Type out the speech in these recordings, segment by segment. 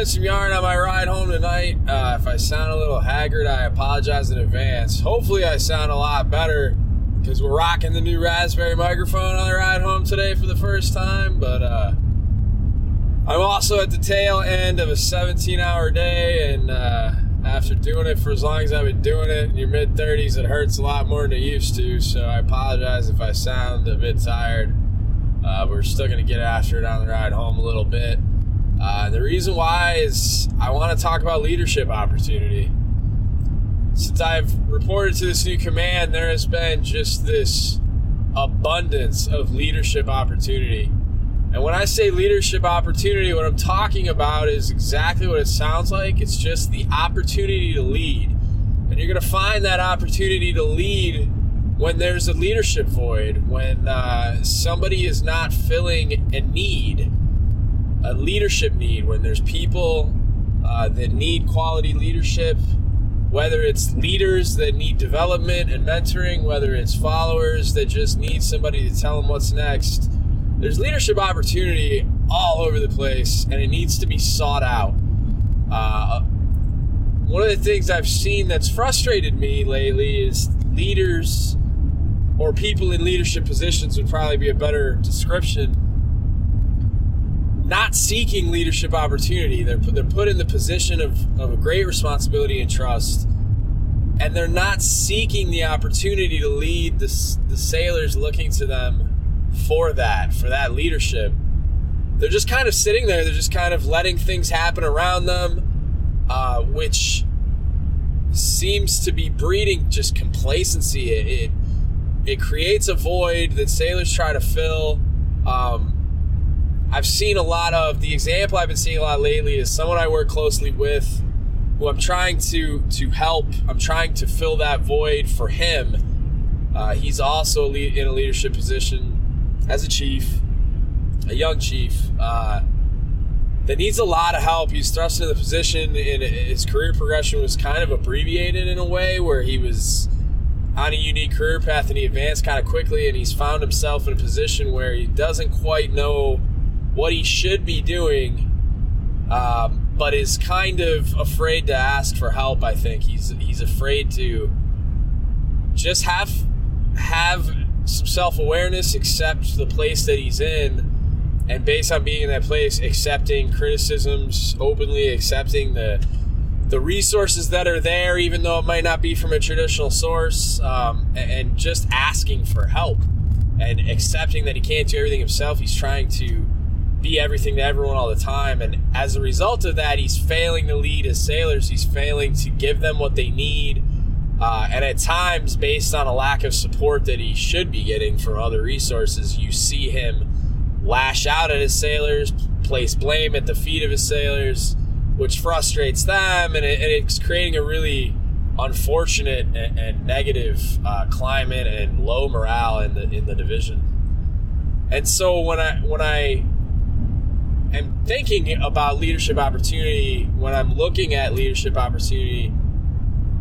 spend some yarn on my ride home tonight. Uh, if I sound a little haggard, I apologize in advance. Hopefully, I sound a lot better because we're rocking the new Raspberry microphone on the ride home today for the first time. But uh, I'm also at the tail end of a 17-hour day, and uh, after doing it for as long as I've been doing it, in your mid 30s, it hurts a lot more than it used to. So I apologize if I sound a bit tired. Uh, we're still going to get after it on the ride home a little bit. Uh, the reason why is I want to talk about leadership opportunity. Since I've reported to this new command, there has been just this abundance of leadership opportunity. And when I say leadership opportunity, what I'm talking about is exactly what it sounds like. It's just the opportunity to lead. And you're going to find that opportunity to lead when there's a leadership void, when uh, somebody is not filling a need, a leadership need, when there's people uh, that need quality leadership, whether it's leaders that need development and mentoring, whether it's followers that just need somebody to tell them what's next. There's leadership opportunity all over the place, and it needs to be sought out. Uh, one of the things I've seen that's frustrated me lately is leaders or people in leadership positions would probably be a better description. Not seeking leadership opportunity. They're put, they're put in the position of, of a great responsibility and trust, and they're not seeking the opportunity to lead the, the sailors looking to them for that, for that leadership. They're just kind of sitting there. They're just kind of letting things happen around them, uh, which seems to be breeding just complacency. It, it it creates a void that sailors try to fill. Um, I've seen a lot of the example I've been seeing a lot lately is someone I work closely with who I'm trying to to help. I'm trying to fill that void for him. Uh, he's also in a leadership position as a chief, a young chief uh, that needs a lot of help. He's thrust into the position, and his career progression was kind of abbreviated in a way where he was on a unique career path and he advanced kind of quickly and he's found himself in a position where he doesn't quite know what he should be doing um, but is kind of afraid to ask for help i think he's he's afraid to just have have some self-awareness accept the place that he's in and based on being in that place accepting criticisms openly accepting the the resources that are there, even though it might not be from a traditional source, um, and just asking for help and accepting that he can't do everything himself. He's trying to be everything to everyone all the time. And as a result of that, he's failing to lead his sailors, he's failing to give them what they need. Uh, and at times, based on a lack of support that he should be getting from other resources, you see him lash out at his sailors, place blame at the feet of his sailors which frustrates them, and, it, and it's creating a really unfortunate and, and negative uh, climate and low morale in the in the division. And so when I when I am thinking about leadership opportunity, when I'm looking at leadership opportunity,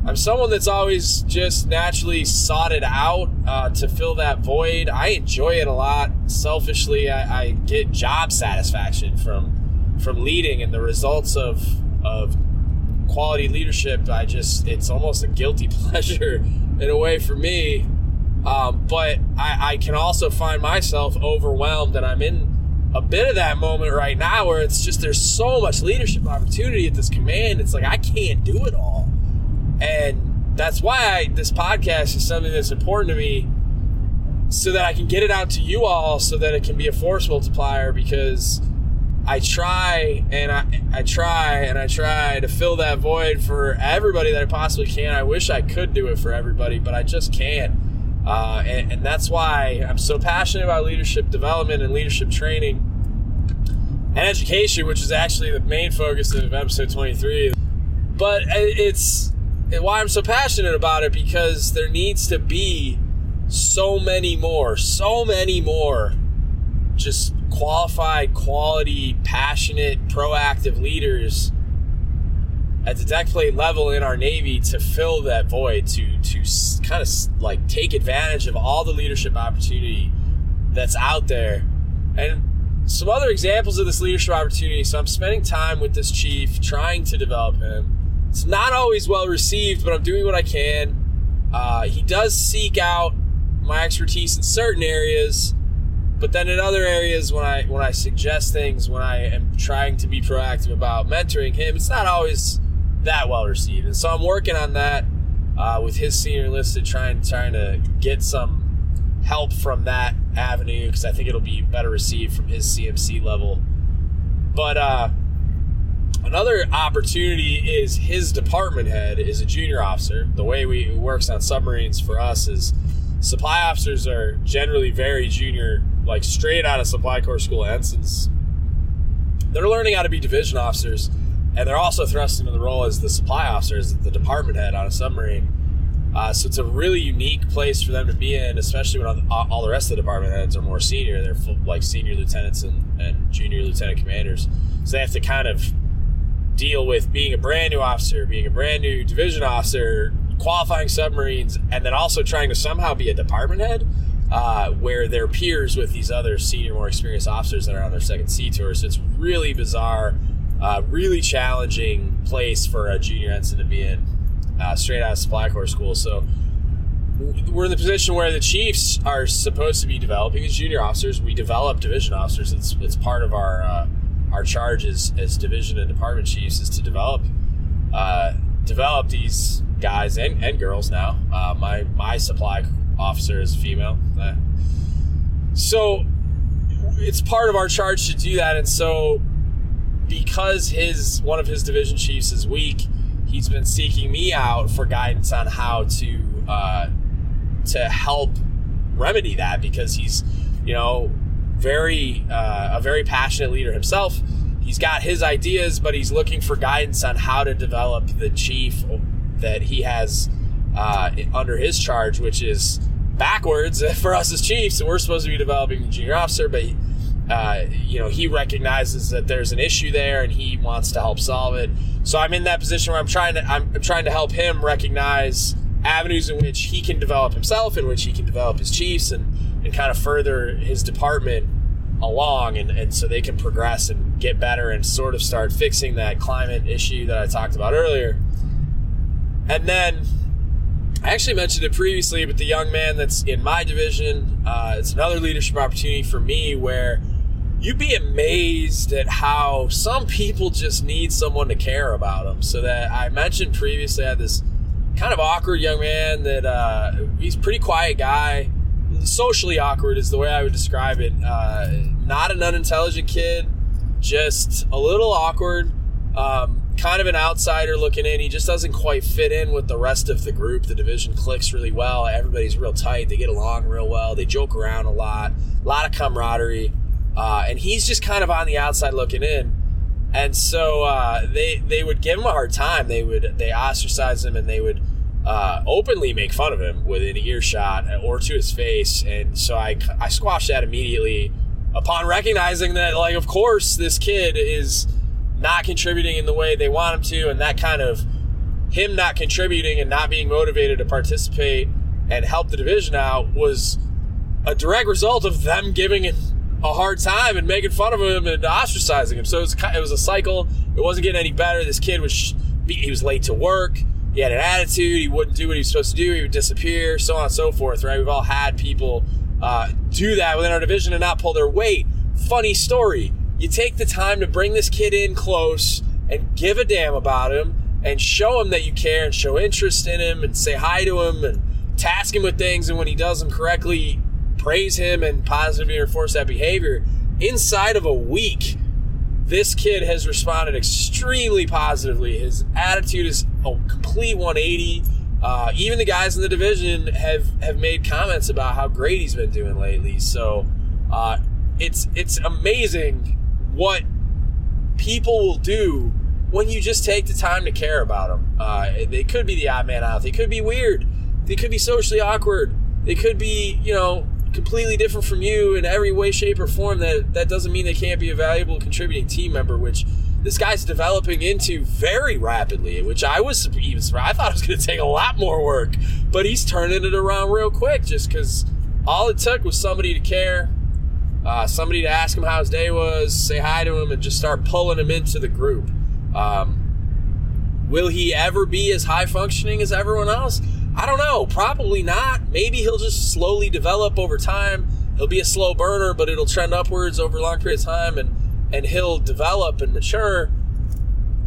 I'm someone that's always just naturally sought it out uh, to fill that void. I enjoy it a lot. Selfishly, I, I get job satisfaction from from leading and the results of of quality leadership i just it's almost a guilty pleasure in a way for me um, but I, I can also find myself overwhelmed and i'm in a bit of that moment right now where it's just there's so much leadership opportunity at this command it's like i can't do it all and that's why I, this podcast is something that's important to me so that i can get it out to you all so that it can be a force multiplier because I try and I, I try and I try to fill that void for everybody that I possibly can. I wish I could do it for everybody, but I just can't. Uh, and, and, that's why I'm so passionate about leadership development and leadership training and education, which is actually the main focus of episode 23. But it's why I'm so passionate about it because there needs to be so many more, so many more just qualified, quality, passionate, proactive leaders at the deck plate level in our Navy to fill that void, to to kind of like take advantage of all the leadership opportunity that's out there. And some other examples of this leadership opportunity. So I'm spending time with this chief, trying to develop him. It's not always well received, but I'm doing what I can. Uh, he does seek out my expertise in certain areas, but then in other areas, when I when I suggest things, when I am trying to be proactive about mentoring him, it's not always that well received. And so I'm working on that uh, with his senior enlisted, trying trying to get some help from that avenue because I think it'll be better received from his CMC level. But uh, another opportunity is his department head is a junior officer. The way we works on submarines for us is supply officers are generally very junior, like straight out of supply corps school ensigns. They're learning how to be division officers and they're also thrust into the role as the supply officers, the department head on a submarine. Uh, so it's a really unique place for them to be in, especially when all, all the rest of the department heads are more senior. They're full, like senior lieutenants and, and junior lieutenant commanders. So they have to kind of deal with being a brand new officer, being a brand new division officer, qualifying submarines, and then also trying to somehow be a department head. Uh, where they're peers with these other senior, more experienced officers that are on their second sea tour. So it's really bizarre uh, really challenging place for a junior ensign to be in, uh, straight out of supply corps school. So we're in the position where the chiefs are supposed to be developing as junior officers. We develop division officers. It's it's part of our uh, our charge as, division and department chiefs is to develop uh, develop these guys and, and girls now. Uh, my my supply officer is female. Uh, so it's part of our charge to do that, and so because his one of his division chiefs is weak, he's been seeking me out for guidance on how to uh, to help remedy that because he's you know very uh, a very passionate leader himself. He's got his ideas, but he's looking for guidance on how to develop the chief that he has uh, under his charge, which is backwards for us as chiefs. we're supposed to be developing the junior officer, but uh, you know, he recognizes that there's an issue there and he wants to help solve it. So I'm in that position where I'm trying to I'm, I'm trying to help him recognize avenues in which he can develop himself, in which he can develop his chiefs, and and kind of further his department along, and and so they can progress and get better and sort of start fixing that climate issue that I talked about earlier. And then I actually mentioned it previously, but the young man that's in my division, uh, it's another leadership opportunity for me where you'd be amazed at how some people just need someone to care about them. So that I mentioned previously, I had this kind of awkward young man that uh, he's pretty quiet guy. Socially awkward is the way I would describe it. Uh, not an unintelligent kid, just a little awkward. Um, kind of an outsider looking in. He just doesn't quite fit in with the rest of the group. The division clicks really well. Everybody's real tight. They get along real well. They joke around a lot. A lot of camaraderie. Uh, and he's just kind of on the outside looking in. And so uh, they they would give him a hard time. They would they ostracize him and they would uh, openly make fun of him within earshot or to his face. And so I I squashed that immediately upon recognizing that like of course this kid is not contributing in the way they want him to, and that kind of him not contributing and not being motivated to participate and help the division out was a direct result of them giving him a hard time and making fun of him and ostracizing him. So it was, it was a cycle. It wasn't getting any better. This kid was he was late to work. He had an attitude. He wouldn't do what he was supposed to do. He would disappear, so on and so forth. Right? We've all had people uh, do that within our division and not pull their weight. Funny story. You take the time to bring this kid in close and give a damn about him and show him that you care and show interest in him and say hi to him and task him with things. And when he does them correctly, praise him and positively reinforce that behavior. Inside of a week, this kid has responded extremely positively. His attitude is a complete 180. Uh, even the guys in the division have have made comments about how great he's been doing lately. So uh, it's it's amazing what people will do when you just take the time to care about them. Uh, they could be the odd man out. They could be weird. They could be socially awkward. They could be, you know, completely different from you in every way, shape, or form, that that doesn't mean they can't be a valuable contributing team member, which this guy's developing into very rapidly, which I was even surprised. I thought it was going to take a lot more work, but he's turning it around real quick just because all it took was somebody to care, uh, somebody to ask him how his day was, say hi to him, and just start pulling him into the group. Um, will he ever be as high functioning as everyone else? I don't know. Probably not. Maybe he'll just slowly develop over time. He'll be a slow burner, but it'll trend upwards over a long period of time, and and he'll develop and mature,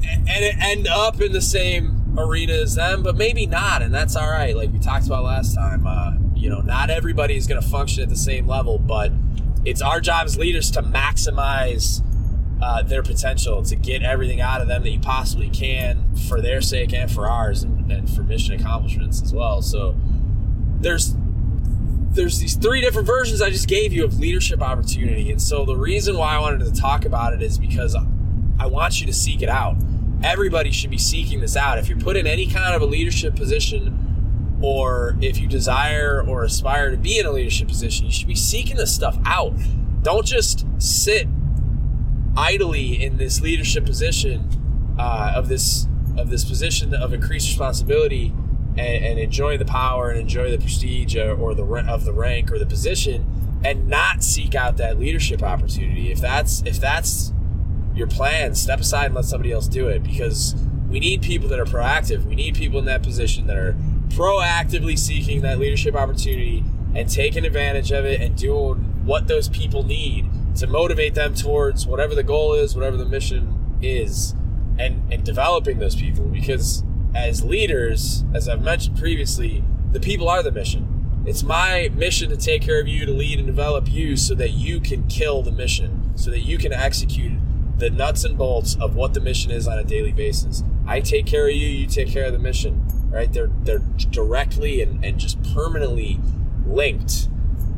and end up in the same arena as them. But maybe not, and that's all right. Like we talked about last time. Uh, you know, not everybody is going to function at the same level, but it's our job as leaders to maximize uh, their potential to get everything out of them that you possibly can for their sake and for ours and, and for mission accomplishments as well so there's there's these three different versions I just gave you of leadership opportunity. And so the reason why I wanted to talk about it is because I want you to seek it out. Everybody should be seeking this out. If you're put in any kind of a leadership position, or if you desire or aspire to be in a leadership position, you should be seeking this stuff out. Don't just sit idly in this leadership position uh, of this of this position of increased responsibility and, and enjoy the power and enjoy the prestige or, the of the rank or the position and not seek out that leadership opportunity. If that's if that's your plan step aside and let somebody else do it because we need people that are proactive. We need people in that position that are proactively seeking that leadership opportunity and taking advantage of it and doing what those people need to motivate them towards whatever the goal is whatever the mission is and and developing those people because as leaders, as I've mentioned previously, the people are the mission. It's my mission to take care of you, to lead and develop you so that you can kill the mission, so that you can execute the nuts and bolts of what the mission is on a daily basis. I take care of you, you take care of the mission. Right? They're they're directly and, and just permanently linked.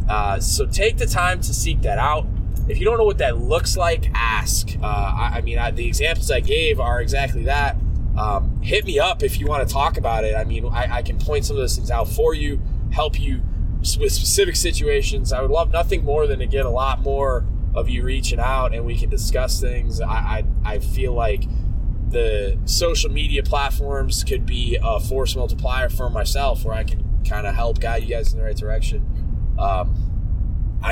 Uh, so take the time to seek that out. If you don't know what that looks like, ask. Uh, I, I, mean, I, the examples I gave are exactly that um, hit me up if you want to talk about it. I mean, I, I, can point some of those things out for you, help you with specific situations. I would love nothing more than to get a lot more of you reaching out and we can discuss things. I, I, I feel like the social media platforms could be a force multiplier for myself where I can kind of help guide you guys in the right direction. Um,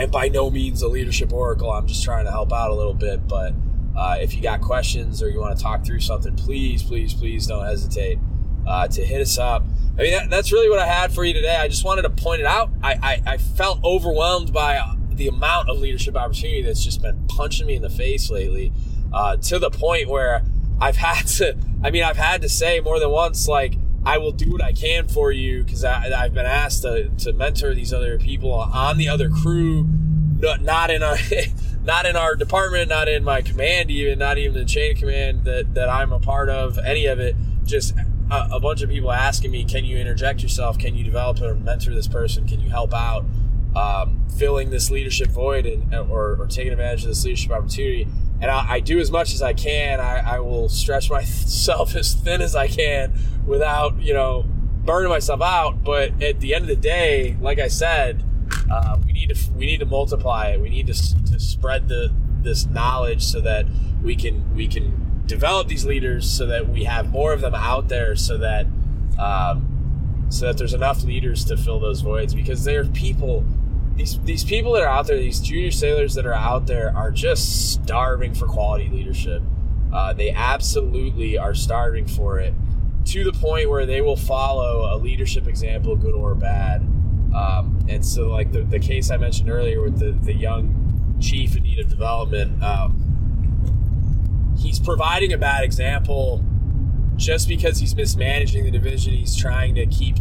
I am by no means a leadership oracle. I'm just trying to help out a little bit, but uh, if you got questions or you want to talk through something, please, please, please don't hesitate uh, to hit us up. I mean, that, that's really what I had for you today. I just wanted to point it out. I, I, I felt overwhelmed by uh, the amount of leadership opportunity that's just been punching me in the face lately uh, to the point where I've had to, I mean, I've had to say more than once, like, I will do what I can for you because I've been asked to, to mentor these other people on the other crew, not in a not in our department, not in my command, even not even the chain of command that, that I'm a part of, any of it. Just a, a bunch of people asking me, can you interject yourself? Can you develop or mentor this person? Can you help out? Um, filling this leadership void and or, or, taking advantage of this leadership opportunity. And I, I do as much as I can. I, I, will stretch myself as thin as I can without, you know, burning myself out. But at the end of the day, like I said, uh, we need to we need to multiply it. We need to, to spread the this knowledge so that we can we can develop these leaders so that we have more of them out there so that um, so that there's enough leaders to fill those voids because there are people these these people that are out there these junior sailors that are out there are just starving for quality leadership uh, they absolutely are starving for it to the point where they will follow a leadership example good or bad um, and so, like the, the case I mentioned earlier with the, the young chief in need of development, um, he's providing a bad example just because he's mismanaging the division. He's trying to keep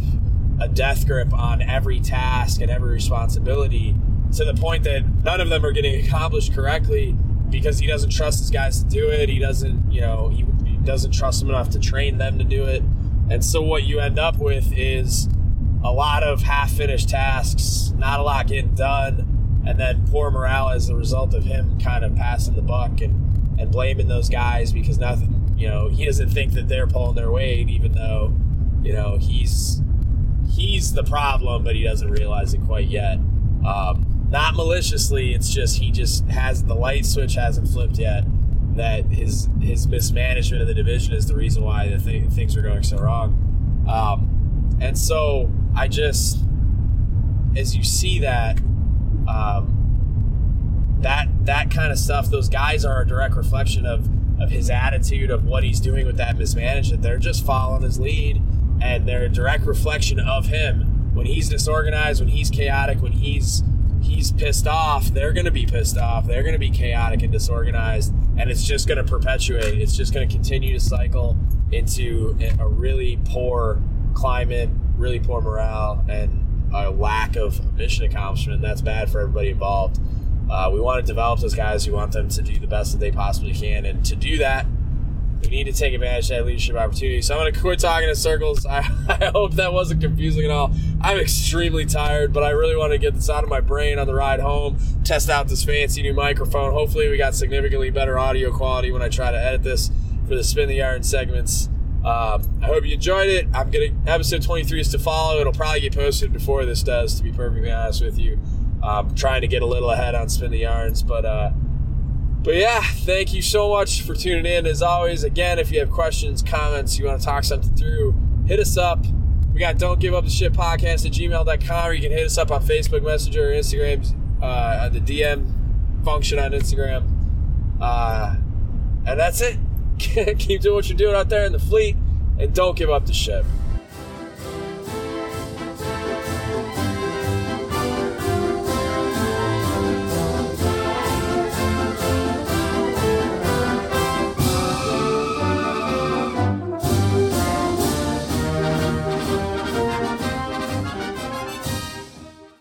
a death grip on every task and every responsibility to the point that none of them are getting accomplished correctly because he doesn't trust his guys to do it. He doesn't, you know, he, he doesn't trust them enough to train them to do it. And so, what you end up with is a lot of half finished tasks, not a lot getting done, and then poor morale as a result of him kind of passing the buck and, and blaming those guys because nothing, you know, he doesn't think that they're pulling their weight, even though, you know, he's he's the problem, but he doesn't realize it quite yet. Um, not maliciously, it's just he just has the light switch hasn't flipped yet. That his his mismanagement of the division is the reason why the th- things are going so wrong. Um, and so I just, as you see that, um, that that kind of stuff. Those guys are a direct reflection of of his attitude of what he's doing with that mismanagement. They're just following his lead, and they're a direct reflection of him. When he's disorganized, when he's chaotic, when he's he's pissed off, they're going to be pissed off. They're going to be chaotic and disorganized, and it's just going to perpetuate. It's just going to continue to cycle into a really poor climate, really poor morale, and a lack of mission accomplishment. That's bad for everybody involved. Uh, we want to develop those guys. We want them to do the best that they possibly can, and to do that, we need to take advantage of that leadership opportunity. So I'm going to quit talking in circles. I, I hope that wasn't confusing at all. I'm extremely tired, but I really want to get this out of my brain on the ride home. Test out this fancy new microphone. Hopefully, we got significantly better audio quality when I try to edit this for the spin the yarn segments. Um, I hope you enjoyed it. I'm gonna episode 23 is to follow. It'll probably get posted before this does, to be perfectly honest with you. Um, trying to get a little ahead on spin the yarns, but uh, but yeah, thank you so much for tuning in. As always, again, if you have questions, comments, you want to talk something through, hit us up. We got Don't Give Up the Ship podcast at gmail.com, or you can hit us up on Facebook Messenger or Instagram, uh, the DM function on Instagram. Uh, and that's it. Keep doing what you're doing out there in the fleet, and don't give up the ship.